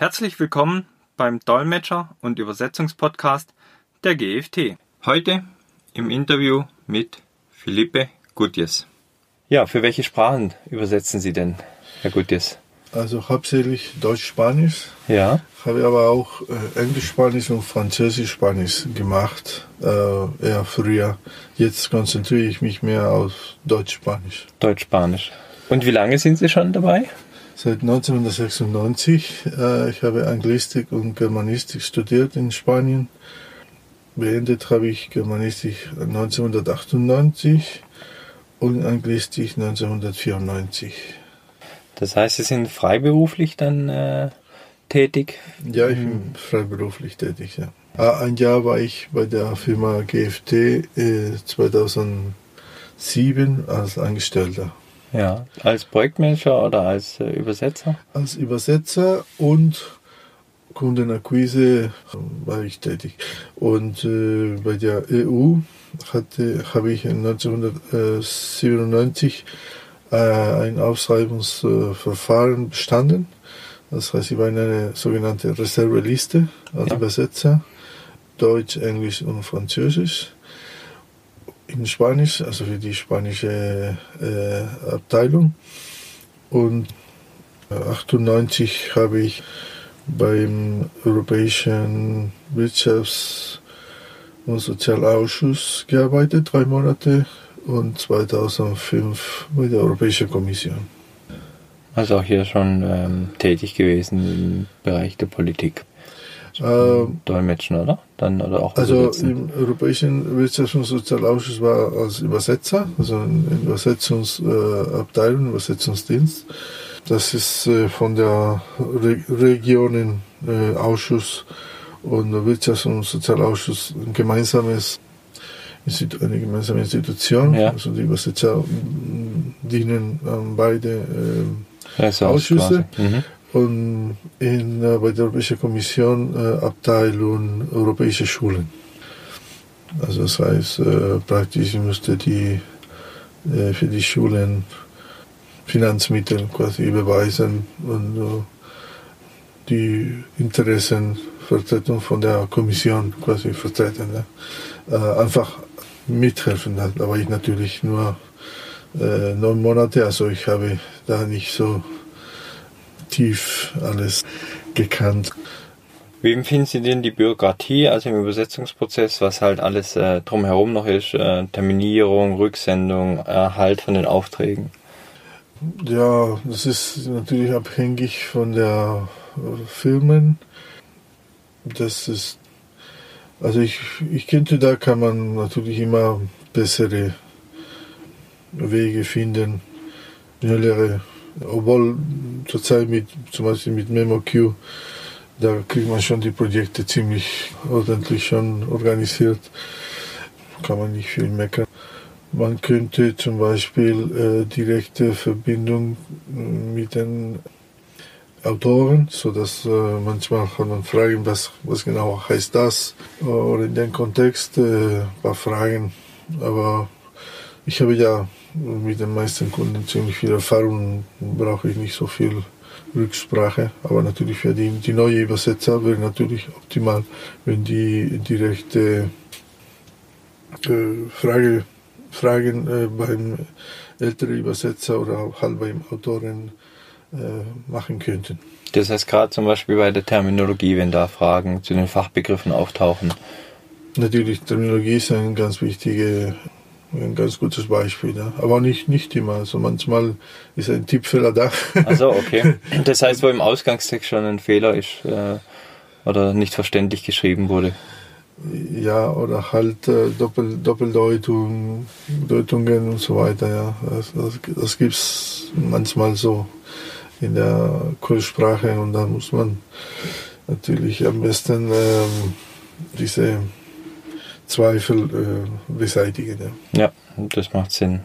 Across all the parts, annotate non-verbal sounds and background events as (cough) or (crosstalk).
Herzlich willkommen beim Dolmetscher- und Übersetzungspodcast der GFT. Heute im Interview mit Philippe Gutjes. Ja, für welche Sprachen übersetzen Sie denn, Herr Gutjes? Also hauptsächlich Deutsch-Spanisch. Ja. Habe aber auch äh, Englisch-Spanisch und Französisch-Spanisch gemacht, äh, eher früher. Jetzt konzentriere ich mich mehr auf Deutsch-Spanisch. Deutsch-Spanisch. Und wie lange sind Sie schon dabei? Seit 1996. Äh, ich habe Anglistik und Germanistik studiert in Spanien. Beendet habe ich Germanistik 1998 und Anglistik 1994. Das heißt, Sie sind freiberuflich dann äh, tätig? Ja, ich bin freiberuflich tätig, ja. Ah, Ein Jahr war ich bei der Firma GFT äh, 2007 als Angestellter. Ja. Als Projektmanager oder als äh, Übersetzer? Als Übersetzer und Kundenakquise äh, war ich tätig. Und äh, bei der EU hatte, habe ich 1997 äh, ein Ausschreibungsverfahren bestanden. Das heißt, ich war in einer sogenannten Reserveliste als Ja. Übersetzer, Deutsch, Englisch und Französisch. In Spanisch, also für die spanische äh, Abteilung. Und 98 habe ich beim Europäischen Wirtschafts- und Sozialausschuss gearbeitet, drei Monate, und 2005 bei der Europäischen Kommission. Also auch hier schon ähm, tätig gewesen im Bereich der Politik. Ähm, Dolmetschen, oder? Dann oder auch also übersetzen. im Europäischen Wirtschafts- und Sozialausschuss war als Übersetzer, also in Übersetzungsabteilung, Übersetzungsdienst. Das ist äh, von der Re Regionenausschuss und der Wirtschafts- und Sozialausschuss ein gemeinsames eine gemeinsame Institution. Ja. Also die Übersetzer dienen an beide ähm, Ressorts Ausschüsse. Mhm. Und in, äh, bei der Europäischen Kommission äh, Abteilung Europäische Schulen. Also das heißt, äh, praktisch müsste die äh, für die Schulen Finanzmittel quasi überweisen und die Interessenvertretung von der Kommission quasi vertreten. Ne? Äh, einfach mithelfen. Da da war ich natürlich nur neun Monate, also ich habe da nicht so tief alles gekannt. Wie empfinden Sie denn die Bürokratie, also im Übersetzungsprozess, was halt alles äh, drumherum noch ist? Äh, Terminierung, Rücksendung, Erhalt von den Aufträgen. Ja, das ist natürlich abhängig von der äh, Firmen. Das ist, also ich, ich könnte, da kann man natürlich immer bessere Wege finden, schnellere, obwohl zurzeit mit, zum Beispiel mit MemoQ, da kriegt man schon die Projekte ziemlich ordentlich schon organisiert. Kann man nicht viel meckern. Man könnte zum Beispiel äh, direkte Verbindung mit den Autoren, so dass äh, manchmal kann man fragen, was, was genau heißt das oder in dem Kontext äh, ein paar Fragen. Aber ich habe ja mit den meisten Kunden ziemlich viel Erfahrung, brauche ich nicht so viel Rücksprache. Aber natürlich für die, die neue Übersetzer wäre natürlich optimal, wenn die direkte äh, Frage, Fragen äh, beim älteren Übersetzer oder auch halt beim Autoren äh, machen könnten. Das heißt gerade zum Beispiel bei der Terminologie, wenn da Fragen zu den Fachbegriffen auftauchen. Natürlich, Terminologie ist ein ganz wichtiges, ein ganz gutes Beispiel, ja. aber nicht, nicht immer. Also manchmal ist ein Tippfehler da. Also okay. (laughs) Das heißt, wo im Ausgangstext schon ein Fehler ist äh, oder nicht verständlich geschrieben wurde. Ja, oder halt äh, Doppel, Doppeldeutung, Deutungen und so weiter, ja. Das, das, das gibt's manchmal so in der Kursprache und da muss man natürlich am besten ähm, diese Zweifel äh, beseitigen. Ja. Ja, das macht Sinn.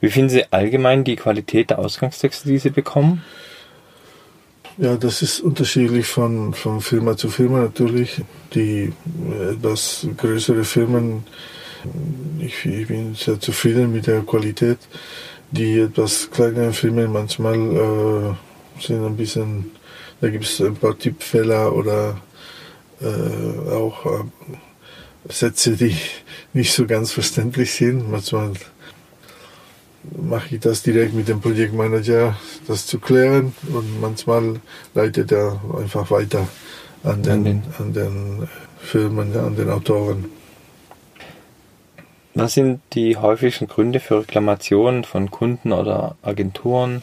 Wie finden Sie allgemein die Qualität der Ausgangstexte, die Sie bekommen? Ja, das ist unterschiedlich von, von Firma zu Firma natürlich. Die äh, etwas größere Firmen, ich, ich bin sehr zufrieden mit der Qualität. Die etwas kleineren Firmen manchmal äh, sind ein bisschen Da gibt es ein paar Tippfehler oder äh, auch äh, Sätze, die nicht so ganz verständlich sind. Manchmal mache ich das direkt mit dem Projektmanager, das zu klären und manchmal leitet er einfach weiter an den, an den Filmen, an den Autoren. Was sind die häufigsten Gründe für Reklamationen von Kunden oder Agenturen?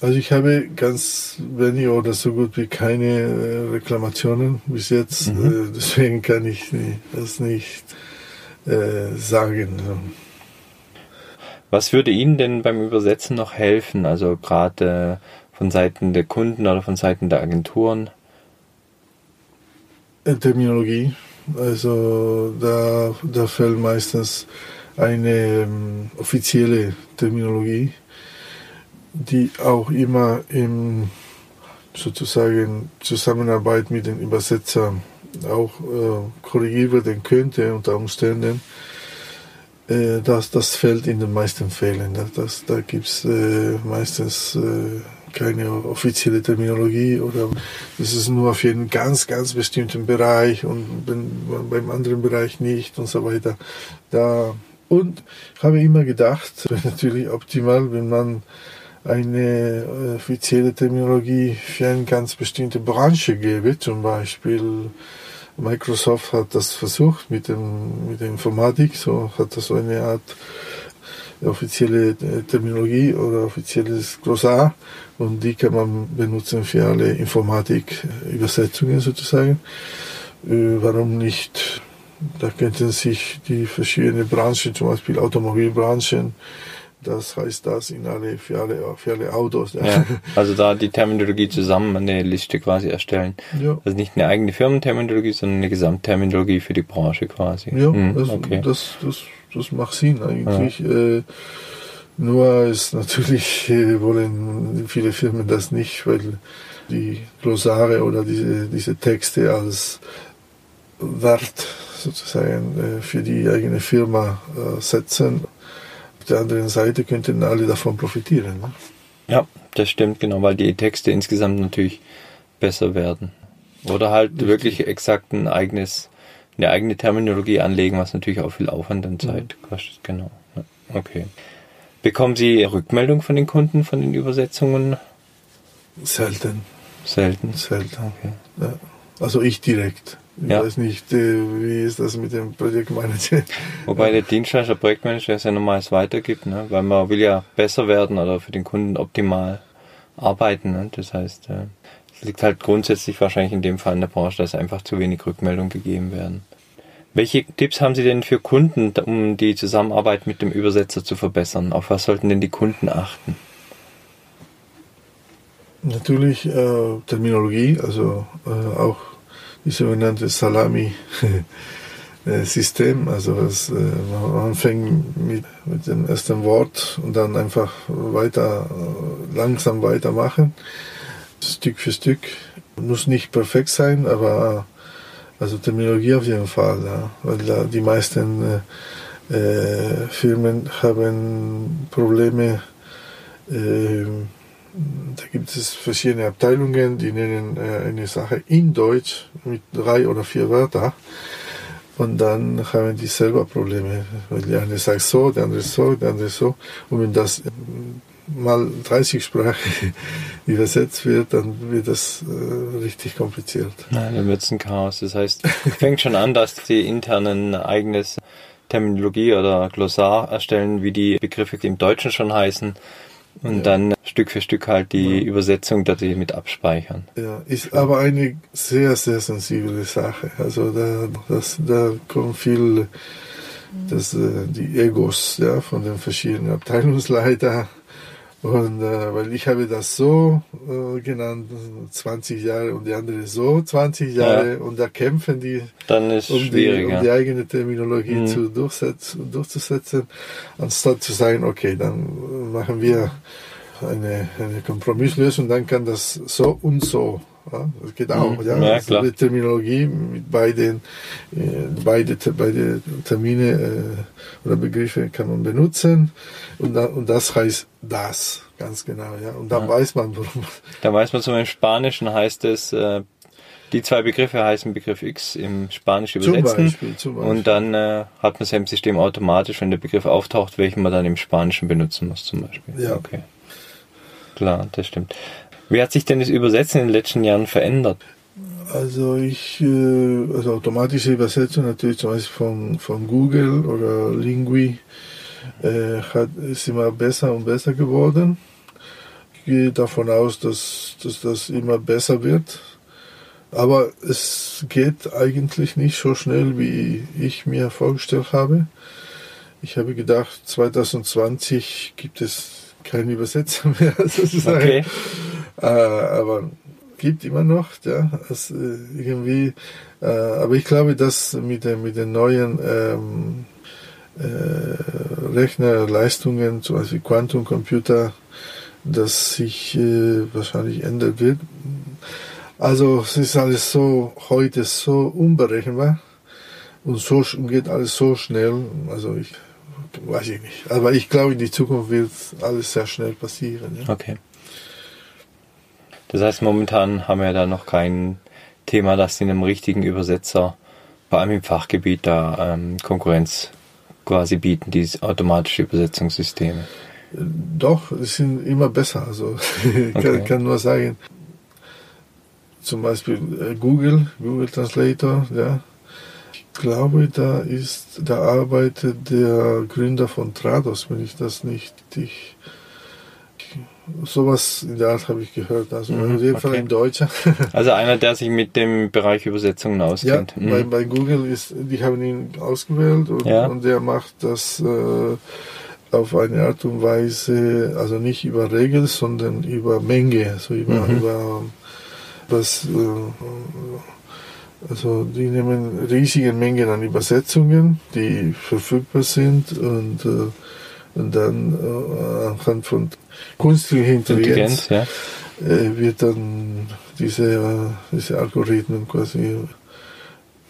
Also ich habe ganz wenig oder so gut wie keine äh, Reklamationen bis jetzt. Mhm. Äh, deswegen kann ich das nicht äh, sagen. Was würde Ihnen denn beim Übersetzen noch helfen? Also gerade von Seiten der Kunden oder von Seiten der Agenturen? Terminologie. Also da, da fällt meistens eine ähm, offizielle Terminologie, die auch immer im sozusagen Zusammenarbeit mit den Übersetzern auch äh, korrigiert werden könnte unter Umständen. Äh, das, das fällt in den meisten Fällen. Das, das da gibt es äh, meistens äh, keine offizielle Terminologie oder das ist nur für einen ganz, ganz bestimmten Bereich und beim anderen Bereich nicht und so weiter. Da, und ich habe immer gedacht, (laughs) natürlich optimal, wenn man eine äh, offizielle Terminologie für eine ganz bestimmte Branche gäbe, zum Beispiel Microsoft hat das versucht mit, dem, mit der Informatik, so hat das so eine Art offizielle äh, Terminologie oder offizielles Glossar und die kann man benutzen für alle Informatik-Übersetzungen sozusagen. Äh, warum nicht? Da könnten sich die verschiedenen Branchen, zum Beispiel Automobilbranchen, das heißt das in alle, für alle, für alle Autos. Ja. ja. (laughs) also da die Terminologie zusammen eine Liste quasi erstellen. Ja. Also nicht eine eigene Firmenterminologie, sondern eine Gesamtterminologie für die Branche quasi. Ja, hm, das, okay. das, das, das macht Sinn eigentlich. Ja. Äh, nur ist natürlich (laughs) äh, wollen viele Firmen das nicht, weil die Glossare oder diese, diese Texte als Wert sozusagen äh, für die eigene Firma äh, setzen auf der anderen Seite könnten alle davon profitieren. Ne? Ja, das stimmt, genau, weil die Texte insgesamt natürlich besser werden. Oder halt Richtig. wirklich exakt ein eigenes, eine eigene Terminologie anlegen, was natürlich auch viel Aufwand und Zeit mhm. kostet, genau. Okay. Bekommen Sie Rückmeldung von den Kunden von den Übersetzungen? Selten. Selten? Selten. Okay. Ja. Also ich direkt. Ich ja. weiß nicht, äh, wie ist das mit dem Projektmanager. (laughs) Wobei der Dienstleister Projektmanager es ja normals weitergibt, ne? weil man will ja besser werden oder für den Kunden optimal arbeiten. Ne? Das heißt, äh, es liegt halt grundsätzlich wahrscheinlich in dem Fall in der Branche, dass einfach zu wenig Rückmeldungen gegeben werden. Welche Tipps haben Sie denn für Kunden, um die Zusammenarbeit mit dem Übersetzer zu verbessern? Auf was sollten denn die Kunden achten? Natürlich äh, Terminologie, also äh, auch die sogenannte Salami-System. (laughs) Also das, äh, man fängt mit, mit dem ersten Wort und dann einfach weiter, äh, langsam weitermachen, Stück für Stück. Muss nicht perfekt sein, aber also Terminologie auf jeden Fall, ja, weil die meisten äh, äh, Firmen haben Probleme äh, da gibt es verschiedene Abteilungen, die nennen äh, eine Sache in Deutsch mit drei oder vier Wörtern. Und dann haben die selber Probleme, weil der eine sagt so, der andere so, der andere so. Und wenn das mal 30 Sprachen (laughs) übersetzt wird, dann wird das äh, richtig kompliziert. Nein, dann wird es ein Chaos. Das heißt, fängt schon an, dass die internen eigenes Terminologie oder Glossar erstellen, wie die Begriffe im Deutschen schon heißen und ja. dann Stück für Stück halt die ja. Übersetzung dadurch mit abspeichern. Ja, ist aber eine sehr, sehr sensible Sache. Also da, das, da kommen viel das, äh, die Egos ja, von den verschiedenen Abteilungsleitern und äh, weil ich habe das so äh, genannt, 20 Jahre und die andere so 20 Jahre ja. und da kämpfen die, Dann ist um, die um die eigene Terminologie mhm. zu durchsetzen, durchzusetzen, anstatt zu sagen, okay, dann machen wir eine, eine Kompromisslösung, dann kann das so und so. Ja, das geht auch, mhm. ja. ja also die Terminologie mit beiden, äh, beide, beide Termine äh, oder Begriffe kann man benutzen und, da, und das heißt das. ganz genau, ja. Und dann ja. weiß man, warum. Da weiß man zum Beispiel im Spanischen heißt es, äh, die zwei Begriffe heißen Begriff X im Spanisch übersetzen. Zum Beispiel, zum Beispiel. Und dann äh, hat man es im System automatisch, wenn der Begriff auftaucht, welchen man dann im Spanischen benutzen muss, zum Beispiel. Ja. Okay. Klar, das stimmt. Wie hat sich denn das Übersetzen in den letzten Jahren verändert? Also ich, äh, also automatische Übersetzung natürlich zum Beispiel von, von Google oder Lingui äh, hat, ist immer besser und besser geworden. Ich gehe davon aus, dass, dass das immer besser wird. Aber es geht eigentlich nicht so schnell, wie ich mir vorgestellt habe. Ich habe gedacht, 2020 gibt es keine Übersetzer mehr (laughs) sozusagen. Okay. Äh, aber gibt immer noch, ja, es, äh, irgendwie, äh, aber ich glaube, dass mit den, mit den neuen ähm, äh, Rechnerleistungen, zum Beispiel Quantumcomputer, das sich äh, wahrscheinlich ändern wird. Also es ist alles so heute so unberechenbar und so geht alles so schnell. Also ich weiß ich nicht. Aber ich glaube, in die Zukunft wird alles sehr schnell passieren. Ja. Okay. Das heißt, momentan haben wir da noch kein Thema, das in einem richtigen Übersetzer, vor allem im Fachgebiet, da ähm, Konkurrenz quasi bieten, diese automatische Übersetzungssysteme. Doch, es sind immer besser. Also (laughs) ich okay. kann, kann, nur sagen, zum Beispiel äh, Google, Google Translator, ja. Ich glaube, da ist, da arbeitet der Gründer von Trados, wenn ich das nicht ich, sowas in der Art habe ich gehört. Also mhm, in dem Fall ein Deutscher. (laughs) also einer, der sich mit dem Bereich Übersetzungen auskennt. Ja, mhm. bei, bei Google ist, die haben ihn ausgewählt und, ja. und der macht das äh, auf eine Art und Weise, also nicht über Regeln, sondern über Menge, also über, mhm. über was, äh, also die nehmen riesige Mengen an Übersetzungen, die verfügbar sind und, äh, und dann äh, anhand von künstlicher Intelligenz, Intelligenz ja. Äh, wird dann diese, diese Algorithmen quasi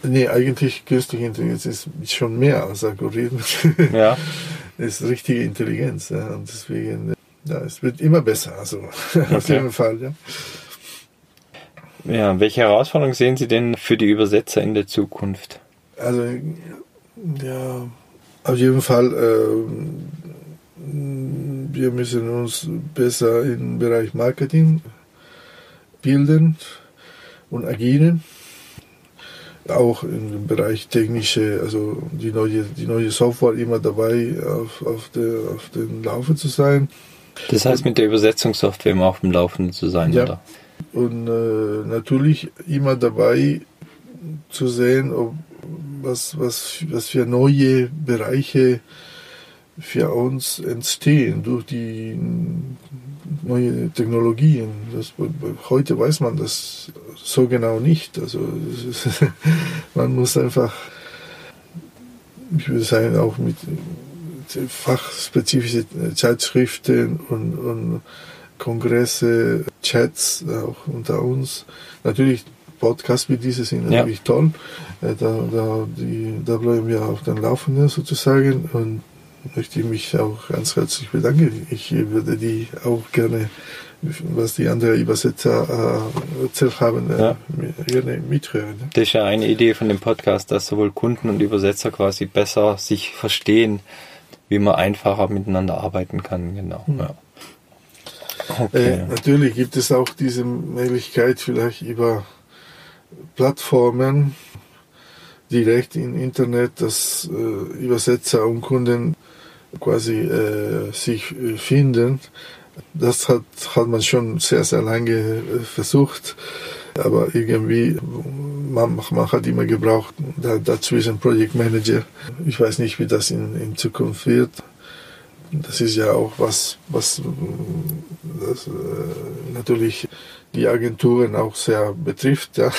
Nee, eigentlich künstliche Intelligenz ist schon mehr als Algorithmen. (laughs) Ja. es ist richtige Intelligenz. Ja, und deswegen, ja, es wird immer besser. Also (laughs) okay. auf jeden Fall, ja. Ja, welche Herausforderungen sehen Sie denn für die Übersetzer in der Zukunft? Also, ja, auf jeden Fall, äh, wir müssen uns besser im Bereich Marketing bilden und agieren. Auch im Bereich technische, also die neue, die neue Software immer dabei auf, auf, der, auf den Laufen zu sein. Das heißt, mit der Übersetzungssoftware immer auf dem Laufenden zu sein, ja. oder? Und äh, natürlich immer dabei zu sehen, ob was, was, was für neue Bereiche für uns entstehen durch die neue Technologien. Das, heute weiß man das so genau nicht. Also ist, (laughs) man muss einfach, ich würde sagen, auch mit fachspezifischen Zeitschriften und, und Kongresse, Chats auch unter uns. Natürlich Podcasts wie diese sind natürlich ja. toll. Äh, da, da, die, da bleiben wir auf den Laufenden sozusagen und möchte ich mich auch ganz herzlich bedanken. Ich würde die auch gerne, was die anderen Übersetzer äh, erzählt haben, äh, ja. gerne mithören. Das ist ja eine Idee von dem Podcast, dass sowohl Kunden und Übersetzer quasi besser sich verstehen, wie man einfacher miteinander arbeiten kann. Genau. Hm. Ja. Okay. Äh, natürlich gibt es auch diese Möglichkeit, vielleicht über Plattformen direkt im Internet, dass äh, Übersetzer und Kunden quasi äh, sich äh, finden. Das hat, hat man schon sehr, sehr lange äh, versucht. Aber irgendwie, man, man hat immer gebraucht, da, dazwischen Project Manager. Ich weiß nicht, wie das in, in Zukunft wird. Das ist ja auch was, was das, äh, natürlich die Agenturen auch sehr betrifft. Ja.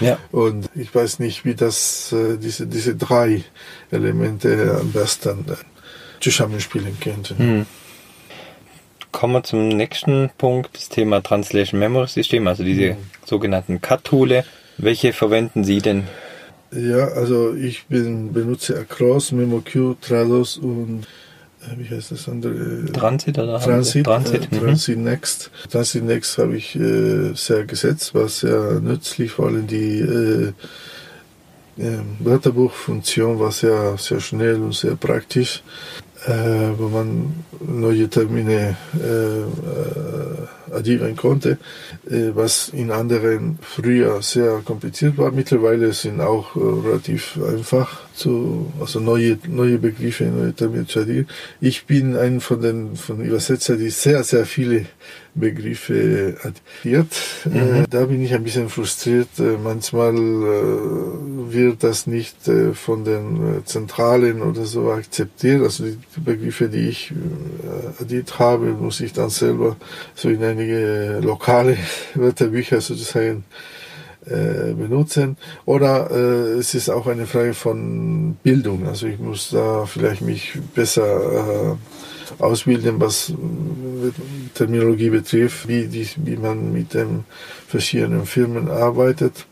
ja. (laughs) Und ich weiß nicht, wie das äh, diese, diese drei Elemente am besten zusammenspielen könnten. Hm. Kommen wir zum nächsten Punkt, das Thema Translation Memory System, also diese hm. sogenannten CAT-Toole. Welche verwenden Sie denn? Ja, also ich bin, benutze Across, MemoQ, Trados und äh, wie heißt das andere? Transit oder? Transit, Transit, äh, mhm. Transit Next. Transit Next habe ich äh, sehr gesetzt, war sehr nützlich, vor allem die äh, äh, Wörterbuchfunktion war sehr, sehr schnell und sehr praktisch, äh, wo man neue Termine? Äh, äh, addieren konnte, äh, was in anderen früher sehr kompliziert war. Mittlerweile sind auch äh, relativ einfach zu, also neue, neue Begriffe, neue Termine zu addieren. Ich bin ein von den, von den Übersetzern, die sehr, sehr viele Begriffe addiert. Mhm. Äh, da bin ich ein bisschen frustriert. Manchmal wird das nicht von den Zentralen oder so akzeptiert. Also die Begriffe, die ich addiert habe, muss ich dann selber so in einige lokale Wörterbücher sozusagen äh, benutzen. Oder äh, es ist auch eine Frage von Bildung. Also ich muss da vielleicht mich besser äh, ausbilden, was äh, Terminologie betrifft, wie, die, wie man mit den verschiedenen Firmen arbeitet.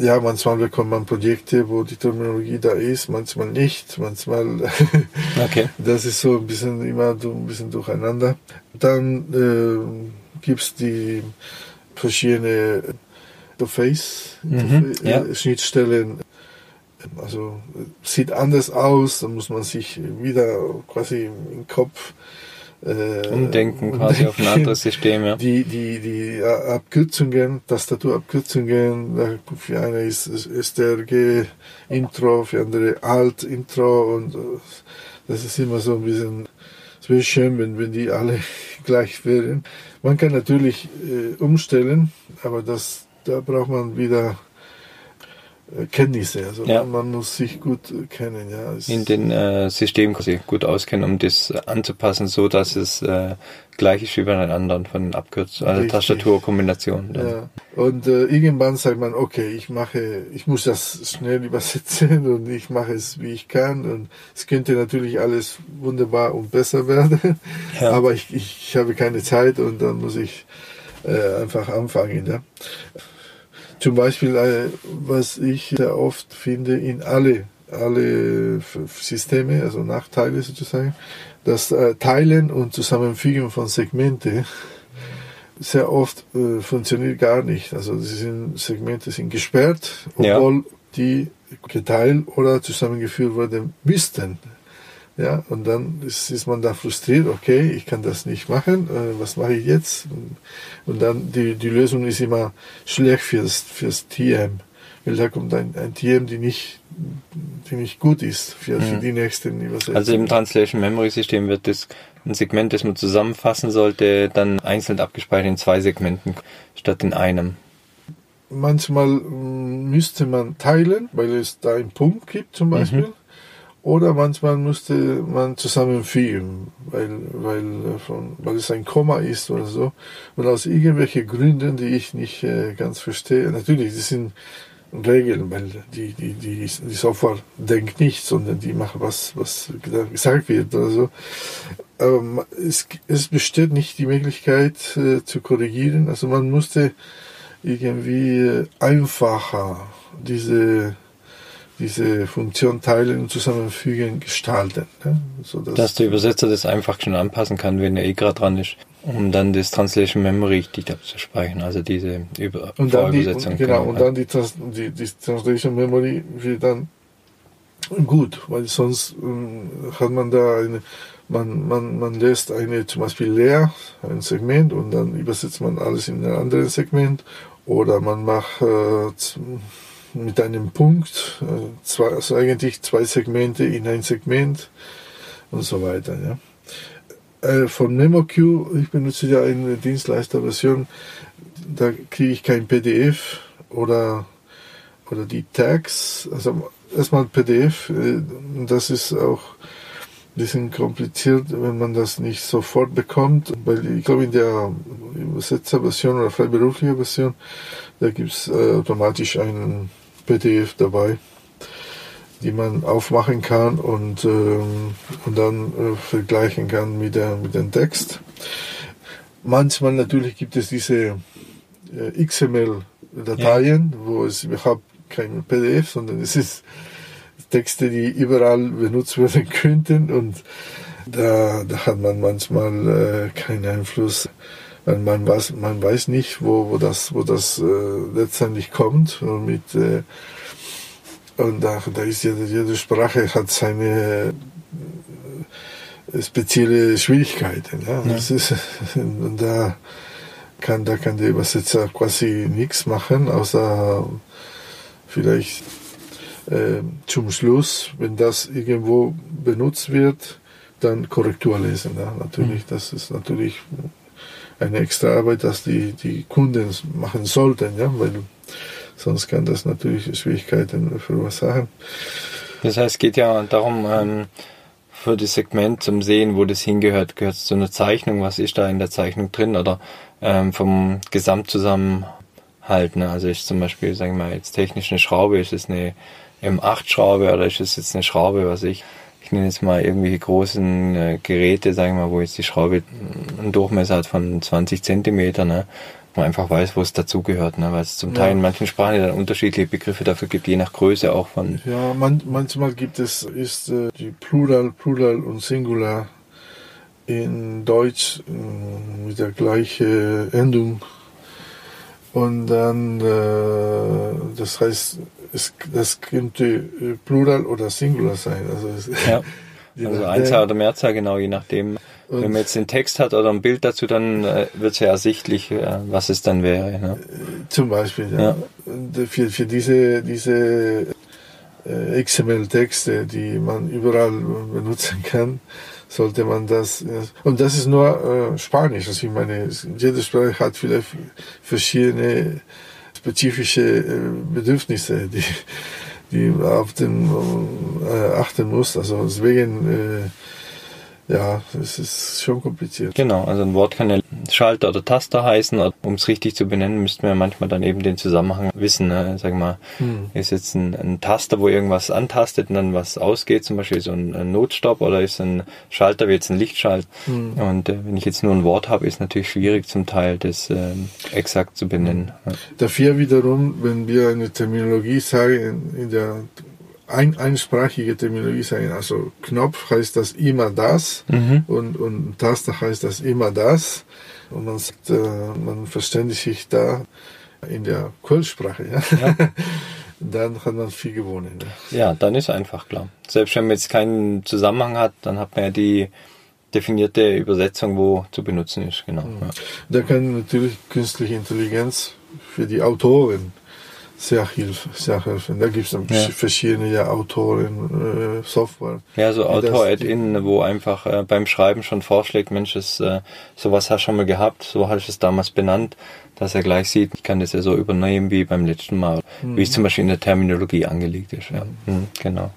Ja, manchmal bekommt man Projekte, wo die Terminologie da ist, manchmal nicht, manchmal (laughs) Okay. das ist so ein bisschen immer so ein bisschen durcheinander. Dann äh, gibt's die verschiedene Interface, Mhm, äh, ja. Schnittstellen. Also sieht anders aus, da muss man sich wieder quasi im Kopf äh, Umdenken quasi auf ein umdenken. anderes System, ja. Die, die, die äh, Abkürzungen, Tastaturabkürzungen, äh, für eine ist STRG Intro, für andere Alt Intro und äh, das ist immer so ein bisschen, es wäre schön, wenn, wenn die alle (laughs) gleich wären. Man kann natürlich äh, umstellen, aber das, da braucht man wieder Kenntnisse. Also Ja. man, muss sich gut äh, kennen. Ja. Es- In den äh, System quasi gut auskennen, um das äh, anzupassen, so dass es äh, gleich ist wie bei den anderen von den Abkürzungen, also Richtig. Tastaturkombinationen. Ja. Und äh, irgendwann sagt man, okay, ich mache, ich muss das schnell (laughs) übersetzen und ich mache es, wie ich kann. Und es könnte natürlich alles wunderbar und besser werden, (laughs) Ja. aber ich, ich, ich habe keine Zeit und dann muss ich äh, einfach anfangen. Ja. Zum Beispiel, äh, was ich sehr oft finde in alle, alle Systeme, also Nachteile sozusagen, das äh, Teilen und Zusammenfügen von Segmente sehr oft äh, funktioniert gar nicht. Also die sind, Segmente sind gesperrt, Ja. obwohl die geteilt oder zusammengeführt werden müssten. Ja, und dann ist, ist man da frustriert, okay, ich kann das nicht machen, äh, was mache ich jetzt? Und dann die, die Lösung ist immer schlecht fürs, fürs TM, weil da kommt ein, ein TM, die nicht, die nicht gut ist für, für Mhm. die nächsten Übersetzungen. Also im Translation Memory System wird das ein Segment, das man zusammenfassen sollte, dann einzeln abgespeichert in zwei Segmenten statt in einem. Manchmal mm, müsste man teilen, weil es da einen Punkt gibt zum Beispiel. Oder manchmal müsste man zusammenfügen, weil, weil, äh, von, weil es ein Komma ist oder so. Und aus irgendwelchen Gründen, die ich nicht äh, ganz verstehe, natürlich, das sind Regeln, weil die, die, die, die Software denkt nicht, sondern die macht was, was gesagt wird oder so. Aber ma- es, es besteht nicht die Möglichkeit äh, zu korrigieren. Also man musste irgendwie äh, einfacher diese, diese Funktion teilen und zusammenfügen gestalten. Ne? So Dass der Übersetzer das einfach schon anpassen kann, wenn er eh gerade dran ist, um dann das Translation Memory richtig abzuspeichern, also diese Über und dann die, und, genau, und dann die, Trans die, die Translation Memory wird dann gut, weil sonst ähm, hat man da eine, man, man, man lässt eine zum Beispiel leer, ein Segment und dann übersetzt man alles in ein anderes Segment oder man macht äh, mit einem Punkt äh, zwei, also eigentlich zwei Segmente in ein Segment und so weiter. Ja. Äh, von MemoQ, ich benutze ja eine Dienstleisterversion, da kriege ich kein PDF oder, oder die Tags, also erstmal PDF, äh, das ist auch ein bisschen kompliziert, wenn man das nicht sofort bekommt, weil ich glaube in der Übersetzerversion oder freiberufliche Version, da gibt's äh, automatisch einen PDF dabei, die man aufmachen kann und, ähm, und dann äh, vergleichen kann mit, der, mit dem Text. Manchmal natürlich gibt es diese äh, XML-Dateien, wo es überhaupt kein PDF, sondern es ist Texte, die überall benutzt werden (laughs) könnten und Da, da hat man manchmal äh, keinen Einfluss. Man weiß, man weiß nicht, wo, wo das, wo das äh, letztendlich kommt. Und, mit, äh, und da, da ist jede, jede Sprache hat seine äh, spezielle Schwierigkeiten. Ja? ja. Das ist, (laughs) und da kann, da kann der Übersetzer quasi nichts machen, außer vielleicht äh, zum Schluss, wenn das irgendwo benutzt wird, dann Korrektur lesen. Ja? Natürlich, mhm. das ist natürlich eine extra Arbeit, dass die, die Kunden machen sollten, ja, weil sonst kann das natürlich Schwierigkeiten verursachen. Das heißt, es geht ja darum, ähm, für das Segment zum Sehen, wo das hingehört, gehört es zu einer Zeichnung, was ist da in der Zeichnung drin oder ähm, vom Gesamtzusammenhalt. Ne? Also ist zum Beispiel, sagen wir mal, jetzt technisch eine Schraube, ist es eine M8-Schraube oder ist es jetzt eine Schraube, was ich ich nenne jetzt mal irgendwelche großen äh, Geräte, sagen wir mal, wo jetzt die Schraube einen Durchmesser hat von 20 Zentimeter, ne? man einfach weiß, wo es dazugehört, ne? weil es zum Teil in manchen Sprachen dann unterschiedliche Begriffe dafür gibt, je nach Größe auch von. Ja, man, manchmal gibt es ist äh, die Plural, Plural und Singular in Deutsch äh, mit der gleichen Endung. Und dann, äh, das heißt, es, das könnte äh, Plural oder Singular sein. Also, es, ja. (laughs) also Einzahl oder Mehrzahl, genau, je nachdem. Und Wenn man jetzt den Text hat oder ein Bild dazu, dann äh, wird es ja ersichtlich, äh, was es dann wäre. Ne? Zum Beispiel, ja. ja. Äh, für, für diese, diese äh, XML-Texte, die man überall benutzen kann, sollte man das. Und das ist nur äh, Spanisch. Also ich meine, jede Sprache hat vielleicht verschiedene spezifische äh, Bedürfnisse, die, die auf den äh, achten muss. Also deswegen äh, ja, es ist schon kompliziert. Genau, also ein Wort kann ja Schalter oder Taster heißen. Um es richtig zu benennen, müssten wir manchmal dann eben den Zusammenhang wissen. Ne? Sag mal, hm. ist jetzt ein, ein, Taster, wo irgendwas antastet und dann was ausgeht, zum Beispiel so ein, ein Notstopp oder ist ein Schalter wie jetzt ein Lichtschalt. Hm. Und äh, wenn ich jetzt nur ein Wort habe, ist natürlich schwierig zum Teil das äh, exakt zu benennen. Ja. Dafür wiederum, wenn wir eine Terminologie sagen in der ein, einsprachige Terminologie sein. Also Knopf heißt das immer das mhm. und, und Taste heißt das immer das. Und man, sagt, äh, man verständigt sich da in der Quellsprache. Ja? ja. (laughs) dann hat man viel gewonnen. Ja. ja, dann ist einfach klar. Selbst wenn man jetzt keinen Zusammenhang hat, dann hat man ja die definierte Übersetzung, wo zu benutzen ist. Genau. Mhm. Ja. Da kann natürlich künstliche Intelligenz für die Autoren sehr, hilf, sehr helfen. Da gibt es ja. verschiedene ja, Autoren, äh, Software. Ja, so Autor-Add-In, wo einfach äh, beim Schreiben schon vorschlägt, Mensch, das, äh, sowas hast du schon mal gehabt, so hast du es damals benannt, dass er gleich sieht, ich kann das ja so übernehmen wie beim letzten Mal, mhm. wie es zum Beispiel in der Terminologie angelegt ist. Ja, mhm. Mhm, genau.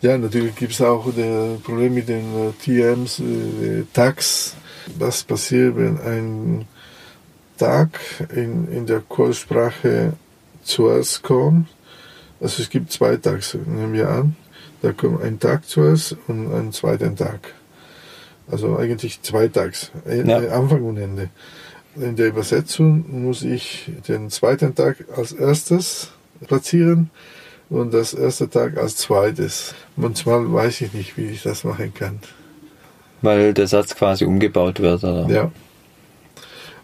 Ja, natürlich gibt es auch das Problem mit den äh, TMs, äh, Tags. Was passiert, wenn ein Tag in, in der Callsprache zuerst kommt. Also es gibt zwei Tags, nehmen wir an. Da kommt ein Tag zuerst und ein zweiter Tag. Also eigentlich zwei Tags, ja. Anfang und Ende. In der Übersetzung muss ich den zweiten Tag als erstes platzieren und das erste Tag als zweites. Manchmal weiß ich nicht, wie ich das machen kann. Weil der Satz quasi umgebaut wird, oder? Ja.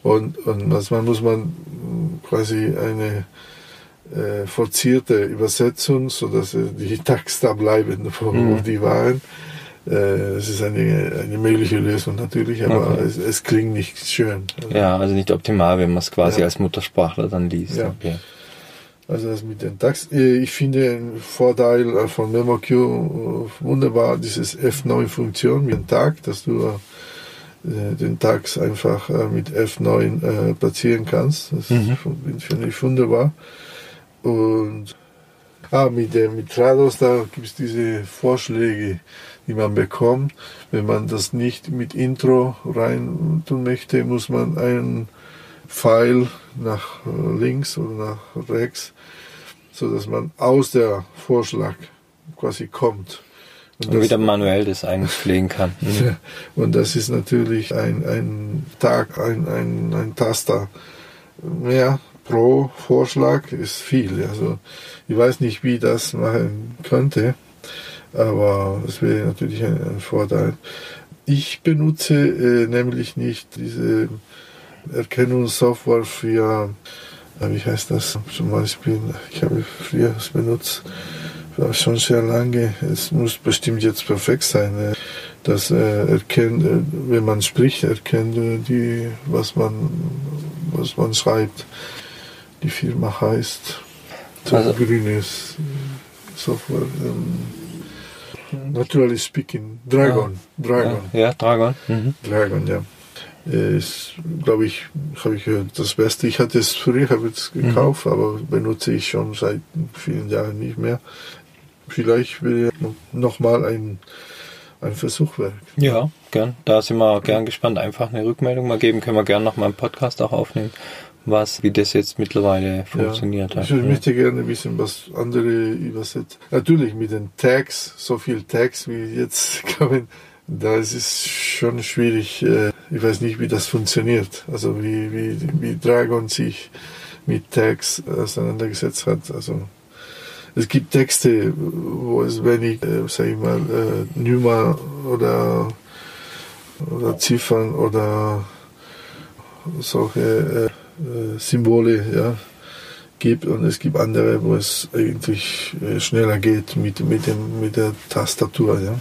Und, und manchmal muss man quasi eine äh, forcierte Übersetzung, sodass äh, die Tags da bleiben, wo, mhm. die waren. Äh, es ist eine, eine mögliche Lösung natürlich, aber okay. es, es, klingt nicht schön. Also, ja, also nicht optimal, wenn man es quasi ja. als Muttersprachler dann liest. Ja. Okay. Also das mit den Tags. Äh, ich finde einen Vorteil von MemoQ wunderbar, dieses F9-Funktion mit dem Tag, dass du den Tags einfach mit F9 platzieren kannst. Das mhm. finde ich wunderbar. Und ah, mit, dem, mit Trados, da gibt es diese Vorschläge, die man bekommt. Wenn man das nicht mit Intro rein tun möchte, muss man einen Pfeil nach links oder nach rechts, so dass man aus der Vorschlag quasi kommt. Und, und wieder manuell das einpflegen kann. (laughs) Mhm. und das ist natürlich ein, ein Tag, ein, ein, ein Taster mehr, pro Vorschlag ist viel. Also ich weiß nicht, wie das machen könnte. Aber es wäre natürlich ein, ein, Vorteil. Ich benutze äh, nämlich nicht diese Erkennungssoftware für, äh, wie heißt das zum Beispiel, ich habe früher es benutzt, schon sehr lange, es muss bestimmt jetzt perfekt sein, äh, dass er erkennt, äh, wenn man spricht, erkennt äh, die, was man, was man schreibt. Die Firma heißt so also, grünes Software. Ähm, naturally speaking, Dragon. Ah, Dragon. Ja, ja Dragon. Mhm. Dragon, ja. Ist, glaube ich, habe ich gehört, das Beste. Ich hatte es früher, habe es gekauft, mhm. aber benutze ich schon seit vielen Jahren nicht mehr. Vielleicht will ich nochmal ein ein Versuch wäre. Ja, gern. Da sind wir gern gespannt. Einfach eine Rückmeldung mal geben. Können wir gern noch mal einen Podcast auch aufnehmen, was, wie das jetzt mittlerweile funktioniert ja, hat. Ich möchte gerne wissen, was andere übersetzen. Natürlich mit den Tags, so viel Tags wie jetzt (laughs) kommen, da ist es schon schwierig. Äh, ich weiß nicht, wie das funktioniert. Also wie, wie, wie Dragon sich mit Tags auseinandergesetzt hat. Also es gibt Texte, wo es wenig, äh, sag ich mal, äh, Nummer oder, oder Ziffern oder solche äh, Symbole ja, gibt und es gibt andere, wo es eigentlich äh, schneller geht mit, mit, dem, mit der Tastatur. Ja.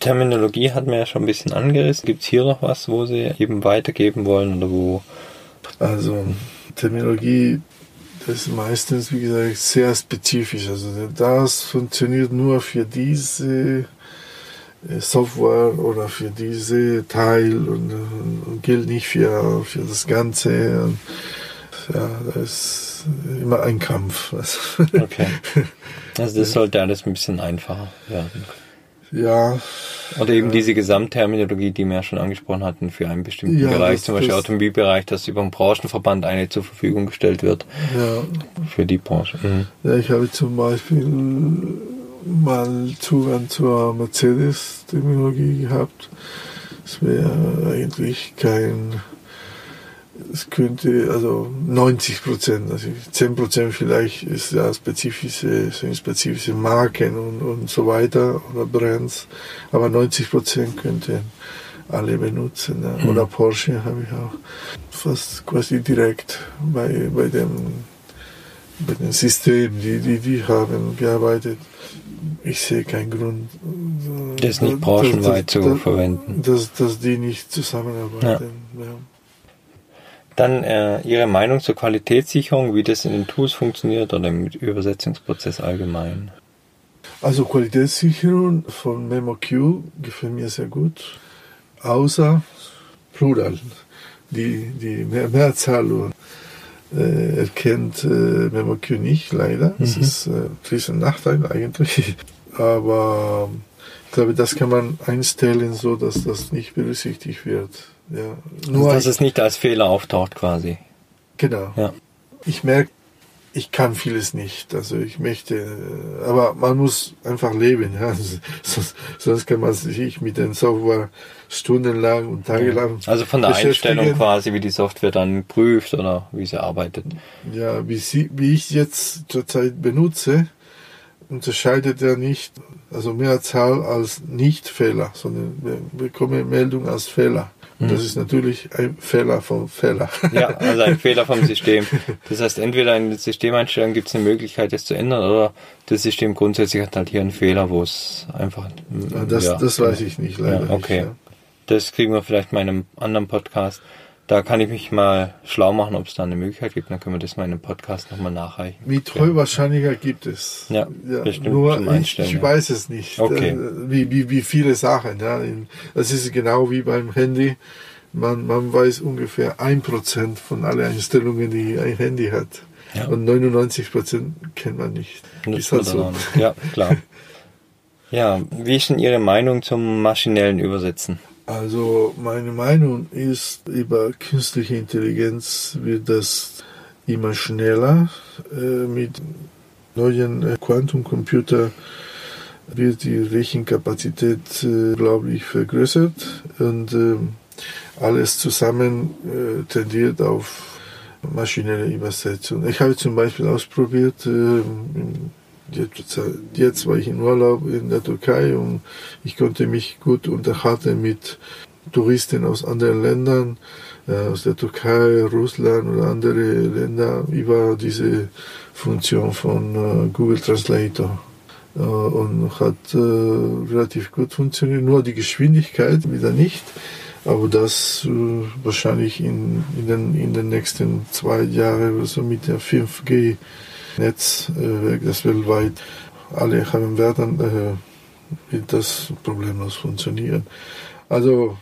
Terminologie hat mir ja schon ein bisschen angerissen. Gibt es hier noch was, wo Sie eben weitergeben wollen oder wo? Also Terminologie das ist meistens, wie gesagt, sehr spezifisch. Also das funktioniert nur für diese äh, Software oder für diese Teil und, und gilt nicht für, für das Ganze. Und, ja, das ist immer ein Kampf. (laughs) Okay. Also das sollte alles ein bisschen einfacher werden. Ja. Oder eben diese Gesamtterminologie, die wir ja schon angesprochen hatten, für einen bestimmten ja, Bereich, zum Beispiel Automobilbereich, dass über einen Branchenverband eine zur Verfügung gestellt wird. Ja. Für die Branche. Mhm. Ja, ich habe zum Beispiel mal Zugang zur Mercedes-Terminologie gehabt. Es wäre eigentlich kein es könnte, also 90 Prozent, also 10 Prozent vielleicht ist ja spezifische, sind spezifische Marken und, und so weiter oder Brands, aber 90 Prozent könnten alle benutzen. Ja. Mhm. Oder Porsche habe ich auch fast quasi direkt bei, bei dem, bei dem System, die, die, die haben gearbeitet. Ich sehe keinen Grund, das nicht branchenweit zu verwenden. Dass, dass die nicht zusammenarbeiten. Ja. Ja. Dann äh, Ihre Meinung zur Qualitätssicherung, wie das in den Tools funktioniert oder im Übersetzungsprozess allgemein? Also Qualitätssicherung von MemoQ gefällt mir sehr gut, außer Plural. Die, die Mehr Mehrzahl äh, erkennt äh, MemoQ nicht, leider. Das mhm. ist äh, ein Nachteil eigentlich. (laughs) Aber ich glaube, das kann man einstellen, so dass das nicht berücksichtigt wird. Ja. Nur also, dass es nicht als Fehler auftaucht quasi. Genau. Ja. Ich merke, ich kann vieles nicht. Also ich möchte, aber man muss einfach leben. Ja. (laughs) Sonst, sonst kann man sich mit den Software stundenlang und tagelang. Also von der Einstellung quasi, wie die Software dann prüft oder wie sie arbeitet. Ja, wie, sie, wie ich jetzt zurzeit benutze, unterscheidet er nicht, also Mehrzahl als Nicht-Fehler, sondern wir bekommen Meldung als Fehler. Und das mhm. ist natürlich ein Fehler vom Fehler. Ja, also ein (laughs) Fehler vom System. Das heißt, entweder in der Systemeinstellung gibt es eine Möglichkeit, das zu ändern, oder das System grundsätzlich hat halt hier einen Fehler, wo es einfach. Das, ja, das weiß ich nicht, leider. Ja, okay. Nicht, ja. Das kriegen wir vielleicht mal in einem anderen Podcast. Da kann ich mich mal schlau machen, ob es da eine Möglichkeit gibt. Dann können wir das mal in einem Podcast nochmal nachreichen. Mit Höchstwahrscheinlicher gibt es. Ja, ja bestimmt. Nur ich, ich weiß es nicht. Okay. Äh, wie, wie, wie viele Sachen. Ja. Das ist genau wie beim Handy. Man, man weiß ungefähr ein Prozent von allen Einstellungen, die ein Handy hat. Ja. Und 99 Prozent kennt man nicht. Das ist halt so. Ja, klar. (laughs) Ja, wie ist denn Ihre Meinung zum maschinellen Übersetzen? Also meine Meinung ist, über künstliche Intelligenz wird das immer schneller. Äh, mit neuen äh, Quantumcomputer wird die Rechenkapazität, äh, glaube ich, vergrößert und äh, alles zusammen äh, tendiert auf maschinelle Übersetzung. Ich habe zum Beispiel ausprobiert, äh, Jetzt war ich in Urlaub in der Türkei und ich konnte mich gut unterhalten mit Touristen aus anderen Ländern, äh, aus der Türkei, Russland oder andere Länder über diese Funktion von äh, Google Translator äh, und hat relativ gut funktioniert. Nur die Geschwindigkeit wieder nicht. Aber das wahrscheinlich in, in, den, in den nächsten zwei Jahren oder so mit der 5G-Netz, äh, das weltweit alle haben werden, äh, wird das problemlos funktionieren. Also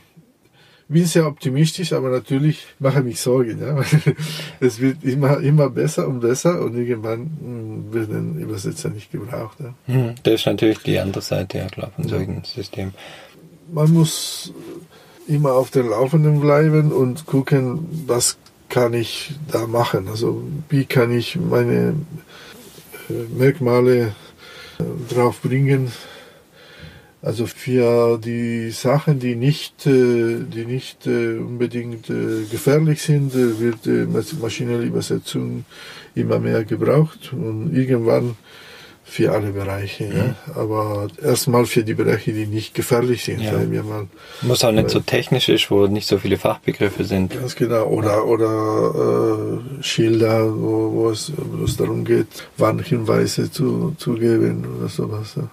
bin sehr optimistisch, aber natürlich mache ich mich Sorgen. Ja? (laughs) Es wird immer, immer besser und besser und irgendwann hm, werden Übersetzer nicht gebraucht. Ja? Hm, das ist natürlich die andere Seite, ja klar, von solchen ja. Systemen. Man muss immer auf den Laufenden bleiben und gucken, was kann ich da machen. Also wie kann ich meine äh, Merkmale äh, drauf bringen. Also für die Sachen, die nicht, äh, die nicht unbedingt gefährlich sind, wird maschinelle Übersetzung immer mehr gebraucht und irgendwann für alle Bereiche. Mhm. Ja. Aber erstmal für die Bereiche, die nicht gefährlich sind. Ja. Mal, Muss auch nicht so technisch ist, wo nicht so viele Fachbegriffe sind. Ganz genau. Oder, oder äh, Schilder, wo, wo, es, es darum geht, Warnhinweise zu, zu geben oder sowas. Ja.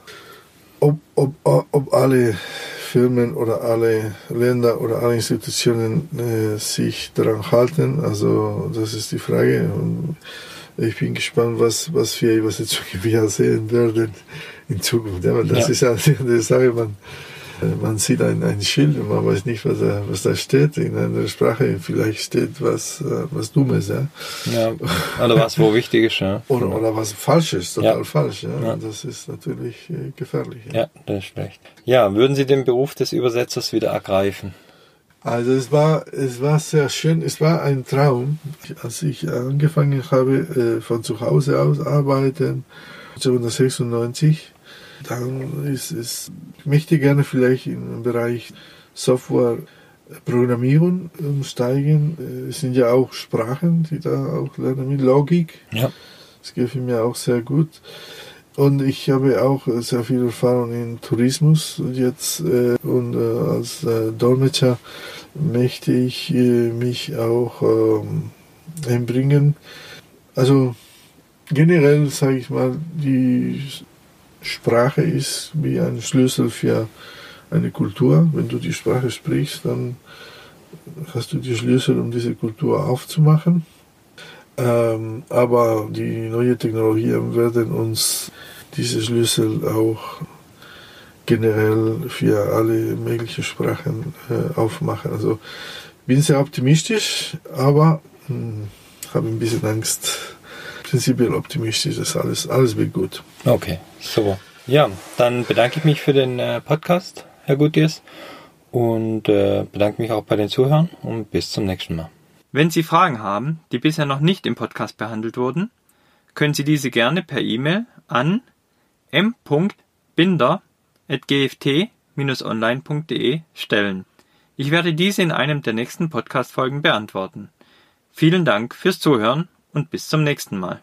Ob, ob, ob alle Firmen oder alle Länder oder alle Institutionen äh, sich daran halten, also das ist die Frage. Und, ich bin gespannt, was, was für Übersetzungen wir (laughs) sehen werden in Zukunft. Ja, das ja. ist ja (laughs) eine Sache, man, man sieht ein, ein Schild und man weiß nicht, was da, was da steht in einer Sprache. Vielleicht steht was, was Dummes. Ja. ja oder was, wo wichtig ist. Ja. Oder, oder was Falsches, total ja. falsch. Ja. ja. Das ist natürlich äh, gefährlich. Ja. ja, das ist schlecht. Ja, würden Sie den Beruf des Übersetzers wieder ergreifen? Also es war, es war sehr schön, es war ein Traum. Als ich angefangen habe, äh, von zu Hause aus arbeiten, 1996, dann ist es, ich möchte gerne vielleicht im Bereich Software Programmierung umsteigen. Äh, es sind ja auch Sprachen, die da auch lernen mit Logik. Ja. Das gefällt mir auch sehr gut. Und ich habe auch sehr viel Erfahrung in Tourismus jetzt äh, und äh, als äh, Dolmetscher möchte ich äh, mich auch ähm, einbringen. Also generell sage ich mal, die Sprache ist wie ein Schlüssel für eine Kultur. Wenn du die Sprache sprichst, dann hast du die Schlüssel, um diese Kultur aufzumachen. Ähm, aber die neuen Technologien werden uns diese Schlüssel auch generell für alle möglichen Sprachen äh, aufmachen. Also bin sehr optimistisch, aber hm, habe ein bisschen Angst. Prinzipiell optimistisch, dass alles, alles wird gut. Okay, super. Ja, dann bedanke ich mich für den äh, Podcast, Herr Gutiers, und äh, bedanke mich auch bei den Zuhörern und bis zum nächsten Mal. Wenn Sie Fragen haben, die bisher noch nicht im Podcast behandelt wurden, können Sie diese gerne per E-Mail an m.binder.gft-online.de stellen. Ich werde diese in einem der nächsten Podcast-Folgen beantworten. Vielen Dank fürs Zuhören und bis zum nächsten Mal.